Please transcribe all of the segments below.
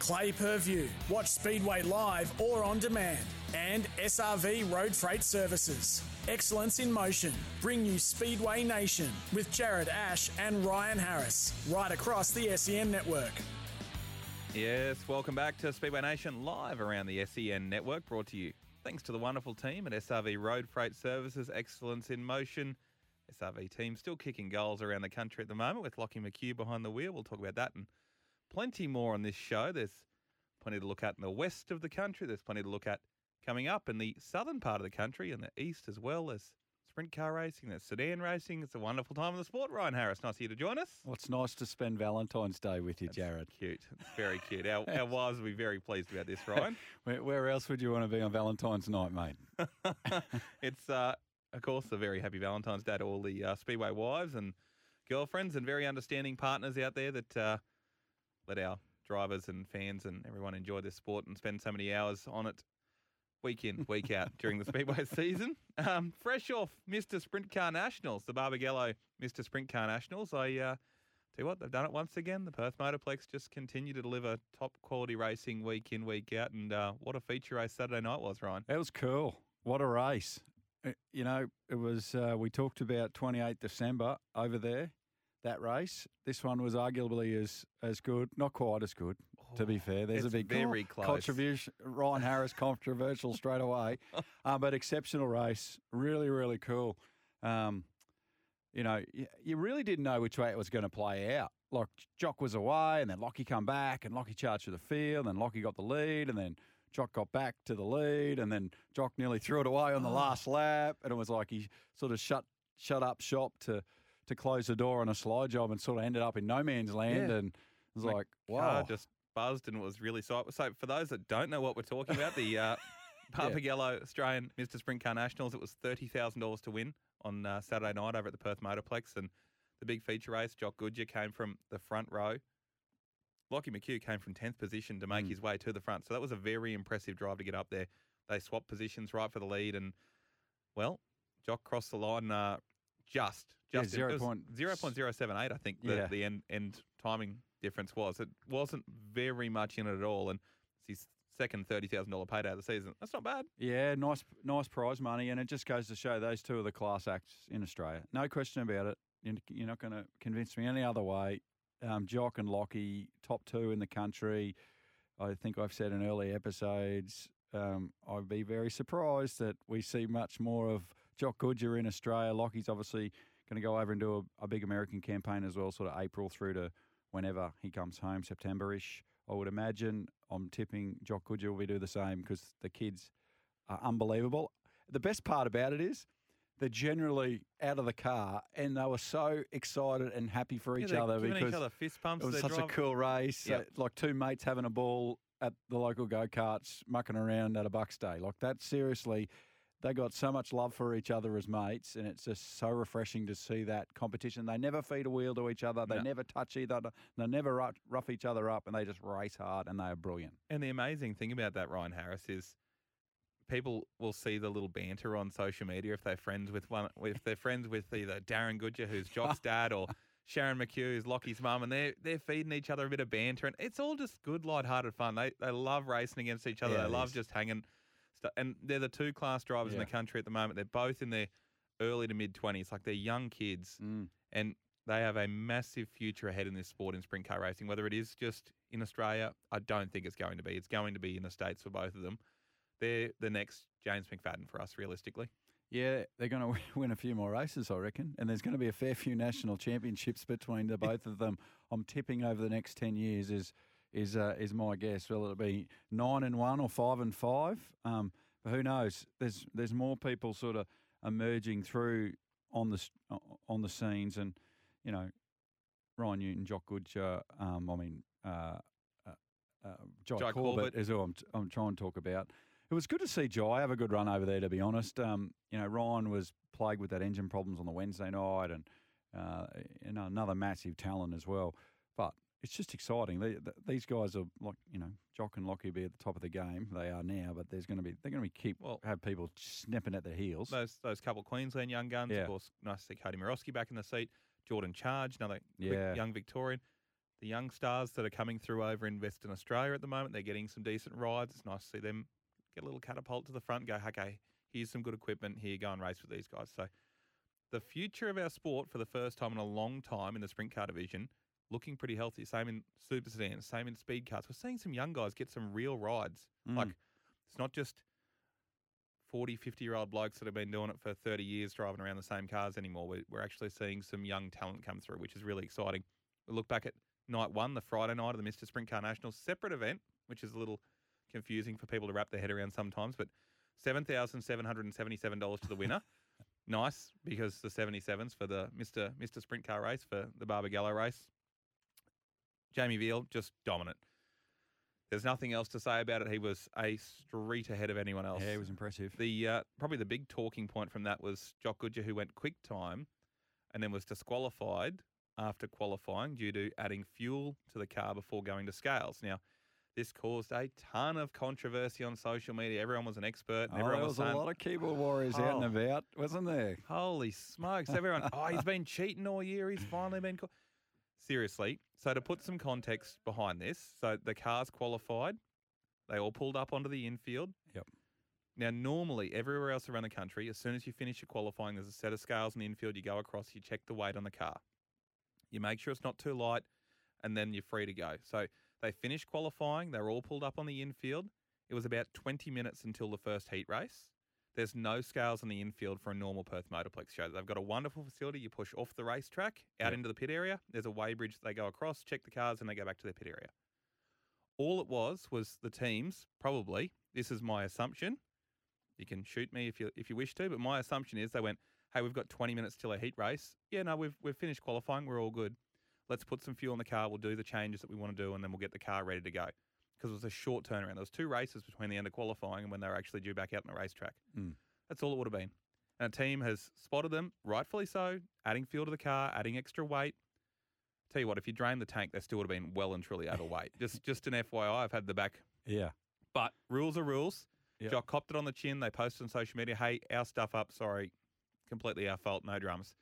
Clay Per View. Watch Speedway live or on demand. And SRV Road Freight Services. Excellence in motion. Bring you Speedway Nation with Jarred Ash and Ryan Harris right across the SEN network. Yes, welcome back to Speedway Nation live around the SEN network, brought to you thanks to the wonderful team at SRV Road Freight Services. Excellence in motion. SRV team still kicking goals around the country at the moment with Lockie McHugh behind the wheel. We'll talk about that and plenty more on this show. There's plenty to look at in the west of the country. There's plenty to look at coming up in the southern part of the country and the east as well. There's sprint car racing, there's sedan racing. It's a wonderful time in the sport. Ryan Harris, nice of you to join us. Well, it's nice to spend Valentine's Day with you, That's Jarred. Cute. It's very cute. Our, our wives will be very pleased about this, Ryan. Where, where else would you want to be on Valentine's night, mate? it's, uh, of course, a very happy Valentine's Day to all the uh, Speedway wives and girlfriends and very understanding partners out there that uh, let our drivers and fans and everyone enjoy this sport and spend so many hours on it week in, week out during the Speedway season. Um, fresh off Mr. Sprint Car Nationals, the Barbagallo Mr. Sprint Car Nationals. I uh, tell you what, they've done it once again. The Perth Motorplex just continue to deliver top quality racing week in, week out. And uh, what a feature race Saturday night was, Ryan. That was cool. What a race. Uh, You know, it was, uh, we talked about 28 December over there, that race. This one was arguably as, as good, not quite as good, to be fair. There's Oh, a big very close. controversial. Ryan Harris controversial straight away, uh, but exceptional race. Really, really cool. Um, you know, you, you really didn't know which way it was going to play out. Like Jock was away, and then Lockie come back, and Lockie charged to the field, and Lockie got the lead, and then Jock got back to the lead, and then Jock nearly threw it away on the last lap, and it was like he sort of shut shut up shop to to close the door on a slide job, and sort of ended up in no man's land, Yeah. and it was My like, wow, just buzzed and it was really so. So for those that don't know what we're talking about, the uh, Barbagallo Australian Mr. Sprint Car Nationals, it was thirty thousand dollars to win on uh, Saturday night over at the Perth Motorplex, and the big feature race, Jock Goodyear came from the front row. Lockie McHugh came from tenth position to make Mm. his way to the front, so that was a very impressive drive to get up there. They swapped positions right for the lead, and well, Jock crossed the line uh, just just zero point- 0.078, I think the, Yeah. the end end timing difference was. It wasn't very much in it at all, and it's his second thirty thousand dollar payday of the season. That's not bad. Yeah, nice, nice prize money, and it just goes to show those two are the class acts in Australia. No question about it. You're, you're not going to convince me any other way. Um, Jock and Lockie, top two in the country. I think I've said in early episodes. Um, I'd be very surprised that we see much more of Jock Goodyear in Australia. Lockie's obviously going to go over and do a, a big American campaign as well, sort of April through to whenever he comes home, September-ish. I would imagine. I'm tipping Jock Goodyear will be do the same because the kids are unbelievable. The best part about it is they're generally out of the car and they were so excited and happy for each they're other because each other fist pumps. it was such a cool race. Yep. uh, like two mates having a ball at the local go karts, mucking around at a Bucks Day. Like that, seriously, they got so much love for each other as mates, and it's just so refreshing to see that competition. They never feed a wheel to each other. They No. never touch either. other. They never rough, rough each other up, and they just race hard, and they are brilliant. And the amazing thing about that, Ryan Harris, is people will see the little banter on social media if they're friends with one, if they're friends with either Darren Goodyear, who's Jock's dad, or Sharon McHugh, who's Lockie's mum, and they're they're feeding each other a bit of banter, and it's all just good, light-hearted fun. They they love racing against each other. Yeah, they love is. just hanging, and they're the two class drivers in the country at the moment. They're both in their early to mid twenties, like they're young kids Mm. and they have a massive future ahead in this sport in sprint car racing. Whether it is just in Australia, I don't think it's going to be. It's going to be in the states for both of them. They're the next James McFadden for us, realistically. Yeah, they're going to win a few more races, I reckon. And there's going to be a fair few national championships between the both of them. I'm tipping over the next ten years is is uh, is my guess. Will it be nine and one or five and five? Um, but who knows? There's there's more people sort of emerging through on the on the scenes, and you know, Ryan Newton, Jock Goodyear. Um, I mean, uh, Jai, Jai Corbett, Corbett. is who I'm, t- I'm trying to talk about. It was good to see Jai have a good run over there, to be honest. Um, you know, Ryan was plagued with that engine problems on the Wednesday night and, uh, you know, another massive talent as well. It's just exciting. They, th these guys are like, you know, Jock and Lockie be at the top of the game. They are now, but there's going to be, they're going to be keep, Well- have people snapping at their heels. Those those couple of Queensland young guns, Yeah. of course. Nice to see Cody Morosky back in the seat. Jordan Charge, another quick Yeah. young Victorian. The young stars that are coming through over in Western Australia at the moment, they're getting some decent rides. It's nice to see them get a little catapult to the front. And go, okay, here's some good equipment. Here, go and race with these guys. So, the future of our sport for the first time in a long time in the sprint car division, looking pretty healthy. Same in super sedans, same in speed cars. We're seeing some young guys get some real rides. Mm. Like it's not just 40, 50 year old blokes that have been doing it for 30 years driving around the same cars anymore. We're, we're actually seeing some young talent come through, which is really exciting. We look back at night one, the Friday night of the Mr. Sprint Car Nationals, separate event, which is a little confusing for people to wrap their head around sometimes, but $7,777 to the winner. nice because the 77s for the Mr. Mr. Sprint Car race for the Barbagallo race. Jamie Veal, just dominant. There's nothing else to say about it. He was a street ahead of anyone else. yeah, it was impressive. The uh, probably the big talking point from that was Jock Goodyear, who went quick time, and then was disqualified after qualifying due to adding fuel to the car before going to scales. Now, this caused a ton of controversy on social media. Everyone was an expert. And Oh, everyone there was was a lot of keyboard warriors out and Oh. about, wasn't there? Holy smokes! Everyone, oh, he's been cheating all year. He's finally been. Caught. Seriously. So to put some context behind this, so the cars qualified, they all pulled up onto the infield. Yep. Now, normally everywhere else around the country, as soon as you finish your qualifying, there's a set of scales in the infield. You go across, you check the weight on the car, you make sure it's not too light, and then you're free to go. So they finished qualifying. They were all pulled up on the infield. It was about 20 minutes until the first heat race. There's no scales on the infield for a normal Perth Motorplex show. They've got a wonderful facility. You push off the racetrack out Yep. into the pit area. There's a weighbridge that they go across, check the cars, and they go back to their pit area. All it was was the teams probably. This is my assumption. You can shoot me if you if you wish to, but my assumption is they went, "Hey, we've got 20 minutes till a heat race. Yeah, no, we've we've finished qualifying. We're all good. Let's put some fuel in the car. We'll do the changes that we want to do, and then we'll get the car ready to go." Because it was a short turnaround. There was two races between the end of qualifying and when they were actually due back out on the racetrack. Mm. That's all it would have been. And a team has spotted them, rightfully so, adding fuel to the car, adding extra weight. Tell you what, if you drain the tank, they still would have been well and truly overweight. just just an FYI, I've had the back. Yeah. But rules are rules. Yep. Jock copped it on the chin. They posted on social media, hey, our stuff up. Sorry, completely our fault. No drums.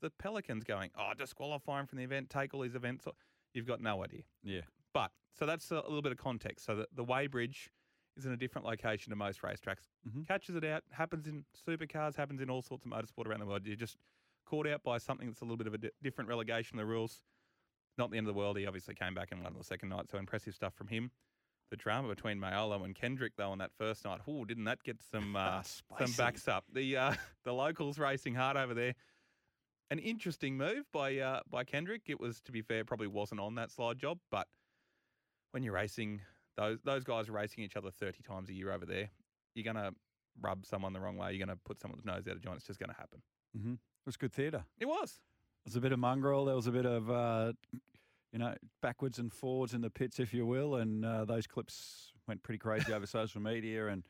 The Pelicans going, oh, disqualifying from the event, take all these events. You've got no idea. Yeah. But so that's a little bit of context. So the, the weighbridge is in a different location to most racetracks. Mhm. Catches it out. Happens in supercars. Happens in all sorts of motorsport around the world. You're just caught out by something that's a little bit of a di- different relegation of the rules. Not the end of the world. He obviously came back and won on the second night. So impressive stuff from him. The drama between Mayolo and Kendrick though on that first night. Ooh, didn't that get some uh, some backs up? The uh, the locals racing hard over there. An interesting move by uh, by Kendrick. It was, to be fair, probably wasn't on that slide job, but when you're racing, those those guys are racing each other 30 times a year over there. You're gonna rub someone the wrong way. You're gonna put someone's nose out of joint. It's just gonna happen. Mm-hmm. It was good theatre. It was. There was a bit of mongrel. There was a bit of, uh, you know, backwards and forwards in the pits, if you will. And uh, those clips went pretty crazy over social media and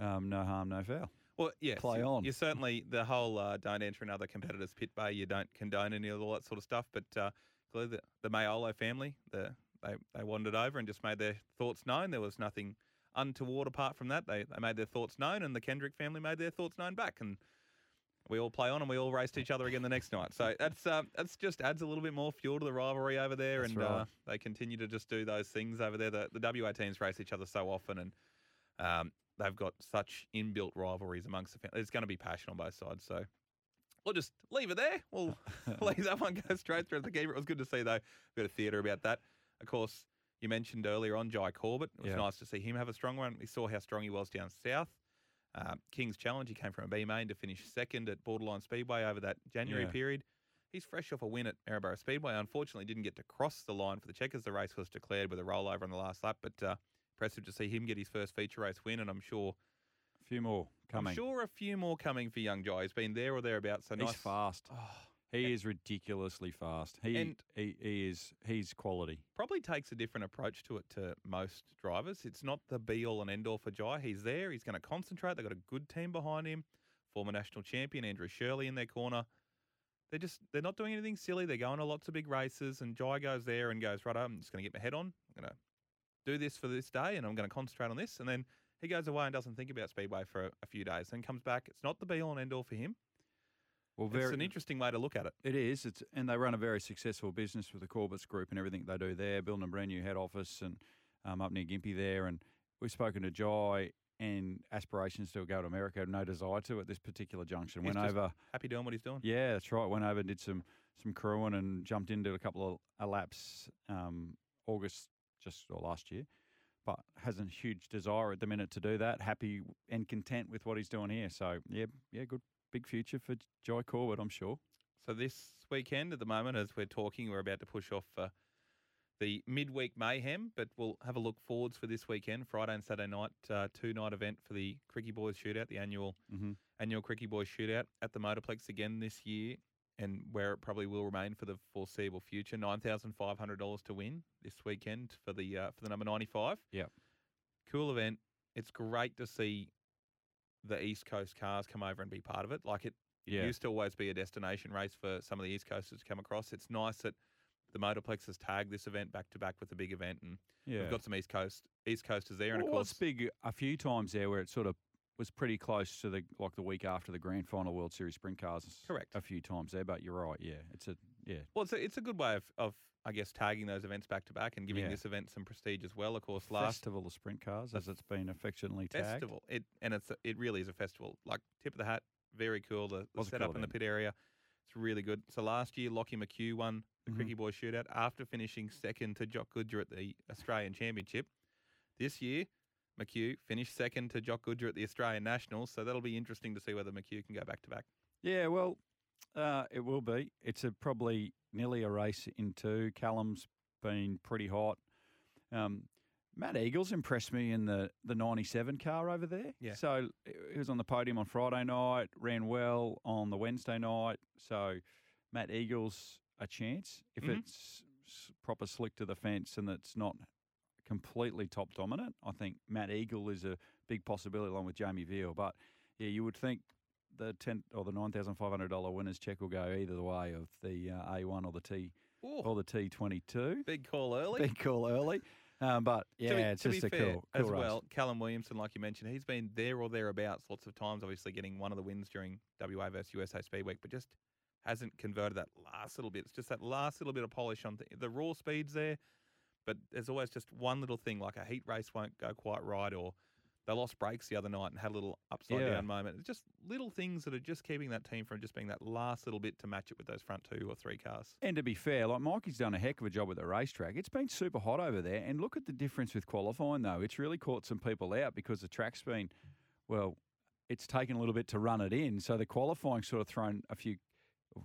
um, no harm, no foul. Well, yes. Play on. You certainly the whole uh, don't enter another competitor's pit bay. You don't condone any of all that sort of stuff. But uh, clearly, the, the Mayolo family, the they they wandered over and just made their thoughts known. There was nothing untoward apart from that. They they made their thoughts known, and the Kendrick family made their thoughts known back. And we all play on, and we all raced each other again the next night. So that's uh, that's just adds a little bit more fuel to the rivalry over there. That's and uh, they continue to just do those things over there. The, the WA teams race each other so often, and um, they've got such inbuilt rivalries amongst the family. There's going to be passion on both sides. So we'll just leave it there. We'll leave that one go straight through the keeper. It was good to see, though, a bit of theatre about that. Of course, you mentioned earlier on Jai Corbett. It was Yeah. nice to see him have a strong one. We saw how strong he was down south. Um, King's Challenge, he came from a B main to finish second at Borderline Speedway over that January Yeah. period. He's fresh off a win at Maryborough Speedway. Unfortunately, didn't get to cross the line for the checkers. The race was declared with a rollover on the last lap, but uh, impressive to see him get his first feature race win. And I'm sure, A few more coming. I'm sure a few more coming for young Jai. He's been there or thereabouts. So He's nice. fast. Oh, He is ridiculously fast. He, And- he he is he's quality. Probably takes a different approach to it to most drivers. It's not the be all and end all for Jai. He's there. He's going to concentrate. They've got a good team behind him. Former national champion Andrew Shirley in their corner. They're just they're not doing anything silly. They're going to lots of big races, and Jai goes there and goes right. I'm just going to get my head on. I'm going to do this for this day, and I'm going to concentrate on this. And then he goes away and doesn't think about speedway for a, a few days. Then comes back. It's not the be all and end all for him. Well, it's an interesting way to look at it. It is. It's and they run a very successful business with the Corbett's Group and everything they do there, building a brand new head office and um, up near Gympie there. And we've spoken to Jai and aspirations to go to America, no desire to at this particular junction. He's Went over. Happy doing what he's doing. Yeah, that's right. Went over and did some some crewing and jumped into a couple of laps um, August just or last year, but hasn't huge desire at the minute to do that. Happy and content with what he's doing here. So yeah, yeah, good big future for Jai Corbett, I'm sure. So this weekend, at the moment, as we're talking, we're about to push off uh, the midweek mayhem, but we'll have a look forwards for this weekend, Friday and Saturday night, uh, two night event for the Krikke Boys Shootout, the annual Mm-hmm. annual Krikke Boys Shootout at the Motorplex again this year, and where it probably will remain for the foreseeable future. Nine thousand five hundred dollars to win this weekend for the uh, for the number ninety five. Yep. Cool event. It's great to see the East Coast cars come over and be part of it. Like it it Yeah. used to always be a destination race for some of the East Coasters to come across. It's nice that the Motorplex has tagged this event back to back with a big event, and Yeah. we've got some East Coast East Coasters there, and Well, of it was course, big a few times there where it sort of was pretty close to the like the week after the grand final World Series sprint cars. Correct. A few times there, but you're right. Yeah, it's a yeah. well, it's a, it's a good way of, of I guess tagging those events back to back and giving Yeah. this event some prestige as well. Of course, last Festival of Sprint Cars, as it's been affectionately tagged. festival, it and it's a, it really is a festival. Like tip of the hat, very cool. The, the setup cool in the pit area, it's really good. So last year, Lockie McHugh won the Mhm. Krikke Boys Shootout after finishing second to Jock Goodyear at the Australian Championship. This year, McHugh finished second to Jock Goodyear at the Australian Nationals. So that'll be interesting to see whether McHugh can go back to back. Yeah, well, uh, it will be. It's a probably nearly a race in two. Callum's been pretty hot. Um, Matt Eagles impressed me in the, the 97 car over there. Yeah. So he was on the podium on Friday night, ran well on the Wednesday night. So Matt Eagles, a chance. If Mhm. it's s- proper slick to the fence and it's not completely top dominant, I think Matt Eagle is a big possibility along with Jamie Veal. But yeah, you would think the ten or the nine thousand five hundred dollar winners check will go either the way of the uh, A one or the T or the T twenty two. big call early. Big call early, um, but yeah, to be, it's to just be a fair, cool, as race. well, Callum Williamson, like you mentioned, he's been there or thereabouts lots of times. Obviously, getting one of the wins during WA versus USA Speed Week, but just hasn't converted that last little bit. It's just that last little bit of polish on the, the raw speeds there. But there's always just one little thing, like a heat race won't go quite right, or they lost brakes the other night and had a little upside Yeah. down moment. It's just little things that are just keeping that team from just being that last little bit to match it with those front two or three cars. And to be fair, like Mikey's done a heck of a job with the racetrack. It's been super hot over there. And look at the difference with qualifying, though. It's really caught some people out because the track's been, well, it's taken a little bit to run it in. So the qualifying sort of thrown a few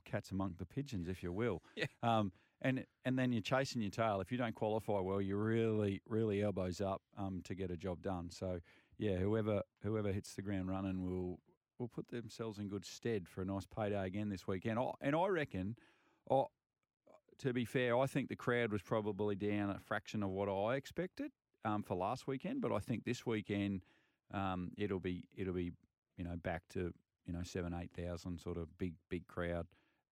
cats among the pigeons, if you will. Yeah. Um, and and then you're chasing your tail. If you don't qualify well, you're really really elbows up um, to get a job done. So yeah, whoever whoever hits the ground running will will put themselves in good stead for a nice payday again this weekend. Oh, and I reckon, oh, to be fair, I think the crowd was probably down a fraction of what I expected um, for last weekend, but I think this weekend um, it'll be it'll be you know back to you know seven eight thousand sort of big big crowd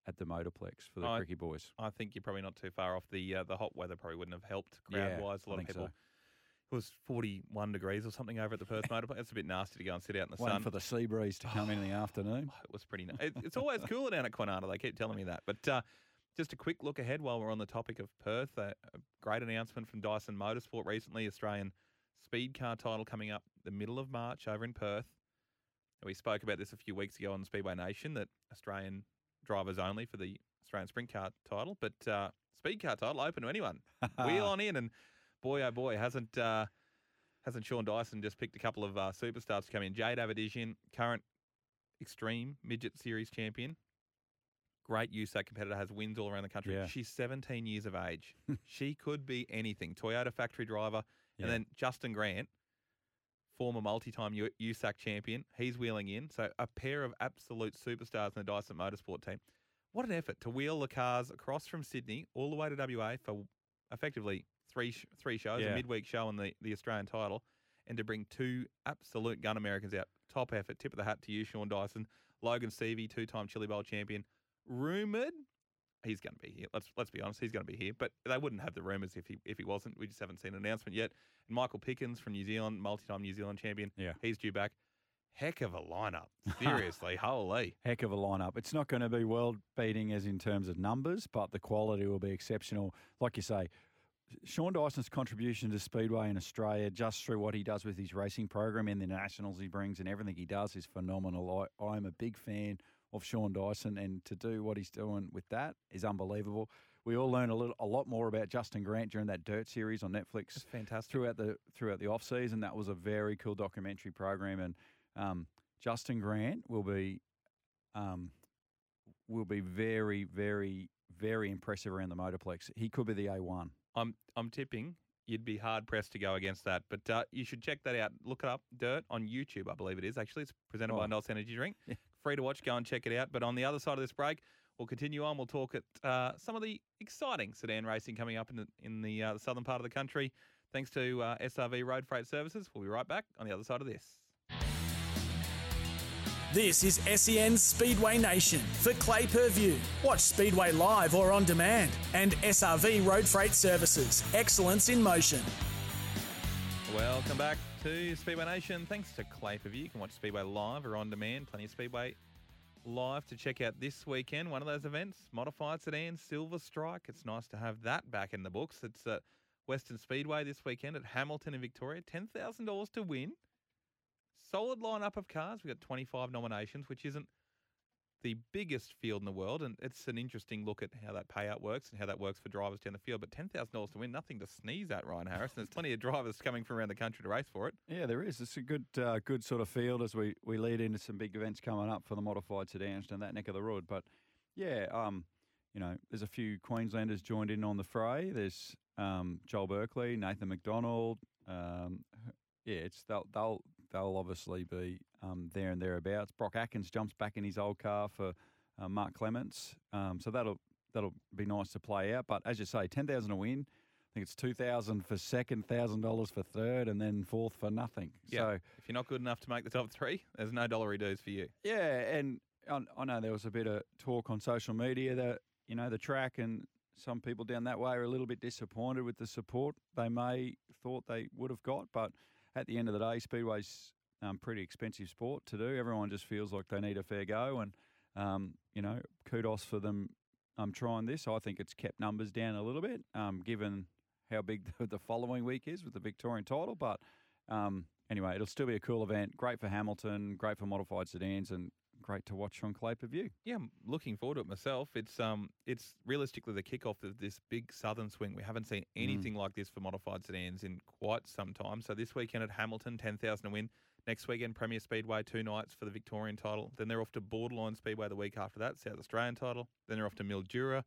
at the Motorplex for the I- Krikke Boys. I think you're probably not too far off. The uh, the hot weather probably wouldn't have helped Yeah, crowd wise. A lot of people. so. It was 41 degrees or something over at the Perth Motorplex. It's a bit nasty to go and sit out in the Waiting sun. for the sea breeze to come in in the afternoon. Oh, it was pretty. Nice. It's always cooler down at Kwinana. They keep telling me that. But uh, just a quick look ahead while we're on the topic of Perth. A, a great announcement from Dyson Motorsport recently. Australian speed car title coming up the middle of March over in Perth. We spoke about this a few weeks ago on Speedway Nation that Australian drivers only for the Australian sprint car title, but uh, speed car title open to anyone. Wheel on in, and boy oh boy, hasn't uh, hasn't Sean Dyson just picked a couple of uh, superstars to come in? Jade Avedisian, current Extreme Midget Series champion. Great USAC competitor, has wins all around the country. Yeah. She's 17 years of age. she could be anything. Toyota factory driver. Yeah. And then Justin Grant, former multi-time USAC champion. He's wheeling in. So a pair of absolute superstars in the Dyson Motorsport team. what an effort to wheel the cars across from Sydney all the way to WA for effectively three sh- three shows, Yeah. a midweek show and the, the Australian title, and to bring two absolute gun Americans out. Top effort. Tip of the hat to you, Sean Dyson. Logan Seavey, two time Chili Bowl champion. Rumoured he's going to be here. Let's let's be honest, he's going to be here. But they wouldn't have the rumours if he if he wasn't. We just haven't seen an announcement yet. And Michael Pickens from New Zealand, multi-time New Zealand champion. Yeah. he's due back. Heck of a lineup. Seriously, holy. Heck of a lineup. It's not going to be world beating as in terms of numbers, but the quality will be exceptional. Like you say, Sean Dyson's contribution to Speedway in Australia, just through what he does with his racing program and the nationals he brings and everything he does, is phenomenal. I, I'm a big fan of Sean Dyson, and to do what he's doing with that is unbelievable. We all learned a little, a lot more about Justin Grant during that Dirt series on Netflix It's fantastic. throughout the throughout the off season. That was a very cool documentary program, and um, Justin Grant will be um, will be very, very, very impressive around the motorplex. He could be the A one. I'm I'm tipping you'd be hard pressed to go against that. But uh, you should check that out. Look it up, Dirt on YouTube, I believe it is. Actually, it's presented by Oh. Nos Energy Drink. Yeah. Free to watch. Go and check it out. But on the other side of this break, we'll continue on. We'll talk at uh, some of the exciting sedan racing coming up in the in the, uh, southern part of the country. Thanks to uh, SRV Road Freight Services. We'll be right back on the other side of this. This is SEN Speedway Nation for Clay Per View. Watch Speedway live or on demand. And SRV Road Freight Services. Excellence in motion. Welcome back to Speedway Nation. Thanks to Clay Per View. You can watch Speedway live or on demand. Plenty of Speedway live to check out this weekend. One of those events, Modified Sedan Silver Strike. It's nice to have that back in the books. It's at Western Speedway this weekend at Hamilton in Victoria. $10,000 to win. Solid lineup of cars. We've got 25 nominations, which isn't the biggest field in the world. And it's an interesting look at how that payout works and how that works for drivers down the field. But $10,000 to win, nothing to sneeze at, Ryan Harris. And there's plenty of drivers coming from around the country to race for it. Yeah, there is. It's a good, uh, good sort of field as we, we lead into some big events coming up for the modified sedans down that neck of the road. But yeah, um, you know, there's a few Queenslanders joined in on the fray. There's um, Joel Berkeley, Nathan McDonald. Um, yeah, it's they'll they'll they'll obviously be um, there and thereabouts. Brock Atkins jumps back in his old car for uh, Mark Clements, um, so that'll that'll be nice to play out. But as you say, ten thousand a win. I think it's two thousand for second, thousand dollars for third, and then fourth for nothing. So if you're not good enough to make the top three, there's no dollary dues for you. yeah, and I, I know there was a bit of talk on social media that you know the track and some people down that way are a little bit disappointed with the support they may thought they would have got, but at the end of the day, speedway's um, pretty expensive sport to do. Everyone just feels like they need a fair go, and um, you know, kudos for them um, trying this. I think it's kept numbers down a little bit, um, given how big the, the following week is with the Victorian title, but. Um, anyway, it'll still be a cool event. Great for Hamilton, great for modified sedans, and great to watch on Clay Per View. Yeah, I'm looking forward to it myself. It's um, it's realistically the kickoff of this big southern swing. We haven't seen anything like this for modified sedans in quite some time. So this weekend at Hamilton, ten thousand to win. Next weekend, Premier Speedway, two nights for the Victorian title. Then they're off to Borderline Speedway the week after that, South Australian title. Then they're off to Mildura,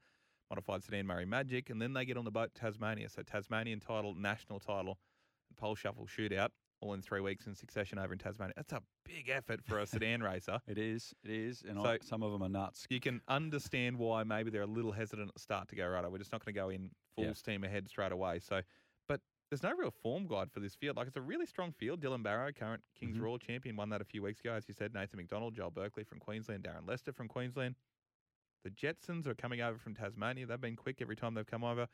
modified sedan Murray Magic, and then they get on the boat to Tasmania. So Tasmanian title, national title, and pole shuffle shootout, all in three weeks in succession over in Tasmania. That's a big effort for a sedan racer. It is, it is, and So- I, some of them are nuts. You can understand why maybe they're a little hesitant at the start to go right. We're just not going to go in full Yeah. steam ahead straight away. So, but there's no real form guide for this field. Like it's a really strong field. Dylan Barrow, current Kings Mhm. Royal champion, won that a few weeks ago. As you said, Nathan McDonald, Joel Berkeley from Queensland, Darren Lester from Queensland. The Jetsons are coming over from Tasmania. They've been quick every time they've come over.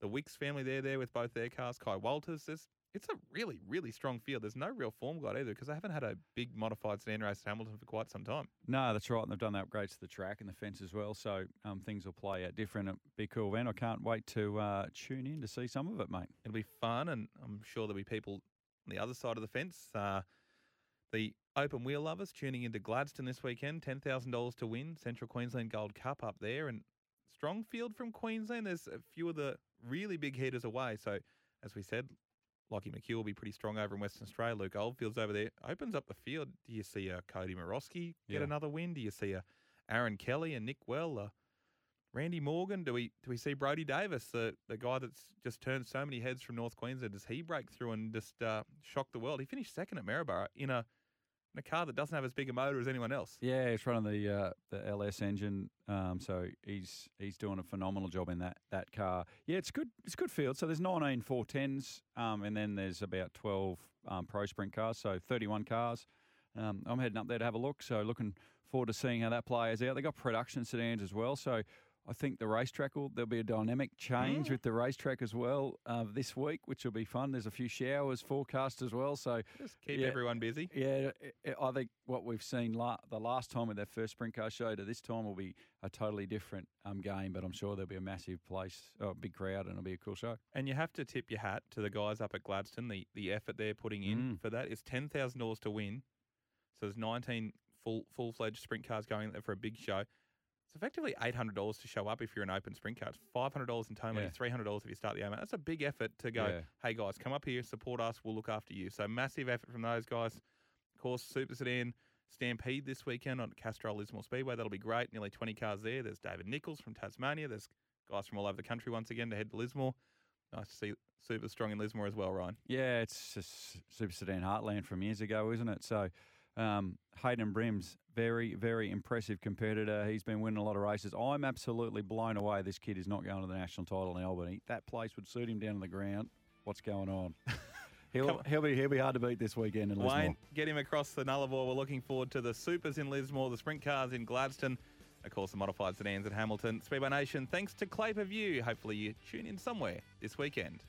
The Wicks family, they're there with both their cars. Kai Walters. There's, it's a really, really strong field. There's no real form guide either because they haven't had a big modified sedan race at Hamilton for quite some time. No, that's right, and they've done the upgrades to the track and the fence as well, so um, things will play out different. It'll be cool event. I can't wait to uh, tune in to see some of it, mate. It'll be fun, and I'm sure there'll be people on the other side of the fence. Uh, the open wheel lovers tuning into Gladstone this weekend, ten thousand dollars to win Central Queensland Gold Cup up there, and strong field from Queensland. There's a few of the really big hitters away. So, as we said, Lockie McHugh will be pretty strong over in Western Australia. Luke Oldfield's over there. Opens up the field. Do you see a Cody Morosky get Yeah. another win? Do you see a Aaron Kelly and Nick Well? Uh, Randy Morgan, do we do we see Brody Davis, the, the guy that's just turned so many heads from North Queensland? Does he break through and just uh, shock the world? He finished second at Maryborough in a in a car that doesn't have as big a motor as anyone else. Yeah, it's running the uh, the LS engine, um, so he's he's doing a phenomenal job in that that car. Yeah, it's good. It's good field. So there's 19 410s, um, and then there's about 12 um, pro sprint cars, so 31 cars. Um, I'm heading up there to have a look. So looking forward to seeing how that plays out. They got production sedans as well, so I think the racetrack will there'll be a dynamic change with the racetrack as well uh, this week, which will be fun. There's a few showers forecast as well, so Just keep Yeah. everyone busy. yeah, I- I think what we've seen la- the last time with their first sprint car show to this time will be a totally different um, game, but I'm sure there'll be a massive place, oh, a big crowd, and it'll be a cool show. And you have to tip your hat to the guys up at Gladstone. The the effort they're putting in Mm. for that is ten thousand dollars to win. So there's nineteen full full fledged sprint cars going there for a big show. It's effectively eight hundred dollars to show up if you're an open sprint car. It's five hundred dollars in tow money, Yeah. three hundred dollars if you start the A main. That's a big effort to go. Yeah. Hey guys, come up here, support us. We'll look after you. So massive effort from those guys. Of course, Super Sedan Stampede this weekend on Castrol Lismore Speedway. That'll be great. Nearly twenty cars there. There's David Nichols from Tasmania. There's guys from all over the country once again to head to Lismore. Nice to see Super strong in Lismore as well, Ryan. Yeah, it's just Super Sedan Heartland from years ago, isn't it? So um, Hayden Brim's very, very impressive competitor. He's been winning a lot of races. I'm absolutely blown away. This kid is not going to the national title in Albany. That place would suit him down to the ground. What's going on? He'll, he'll be he'll be hard to beat this weekend in Lismore. Wayne, get him across the Nullarbor. We're looking forward to the Supers in Lismore, the sprint cars in Gladstone, of course, the modified sedans at Hamilton. Speedway Nation, thanks to Clay Per View. Hopefully, you tune in somewhere this weekend.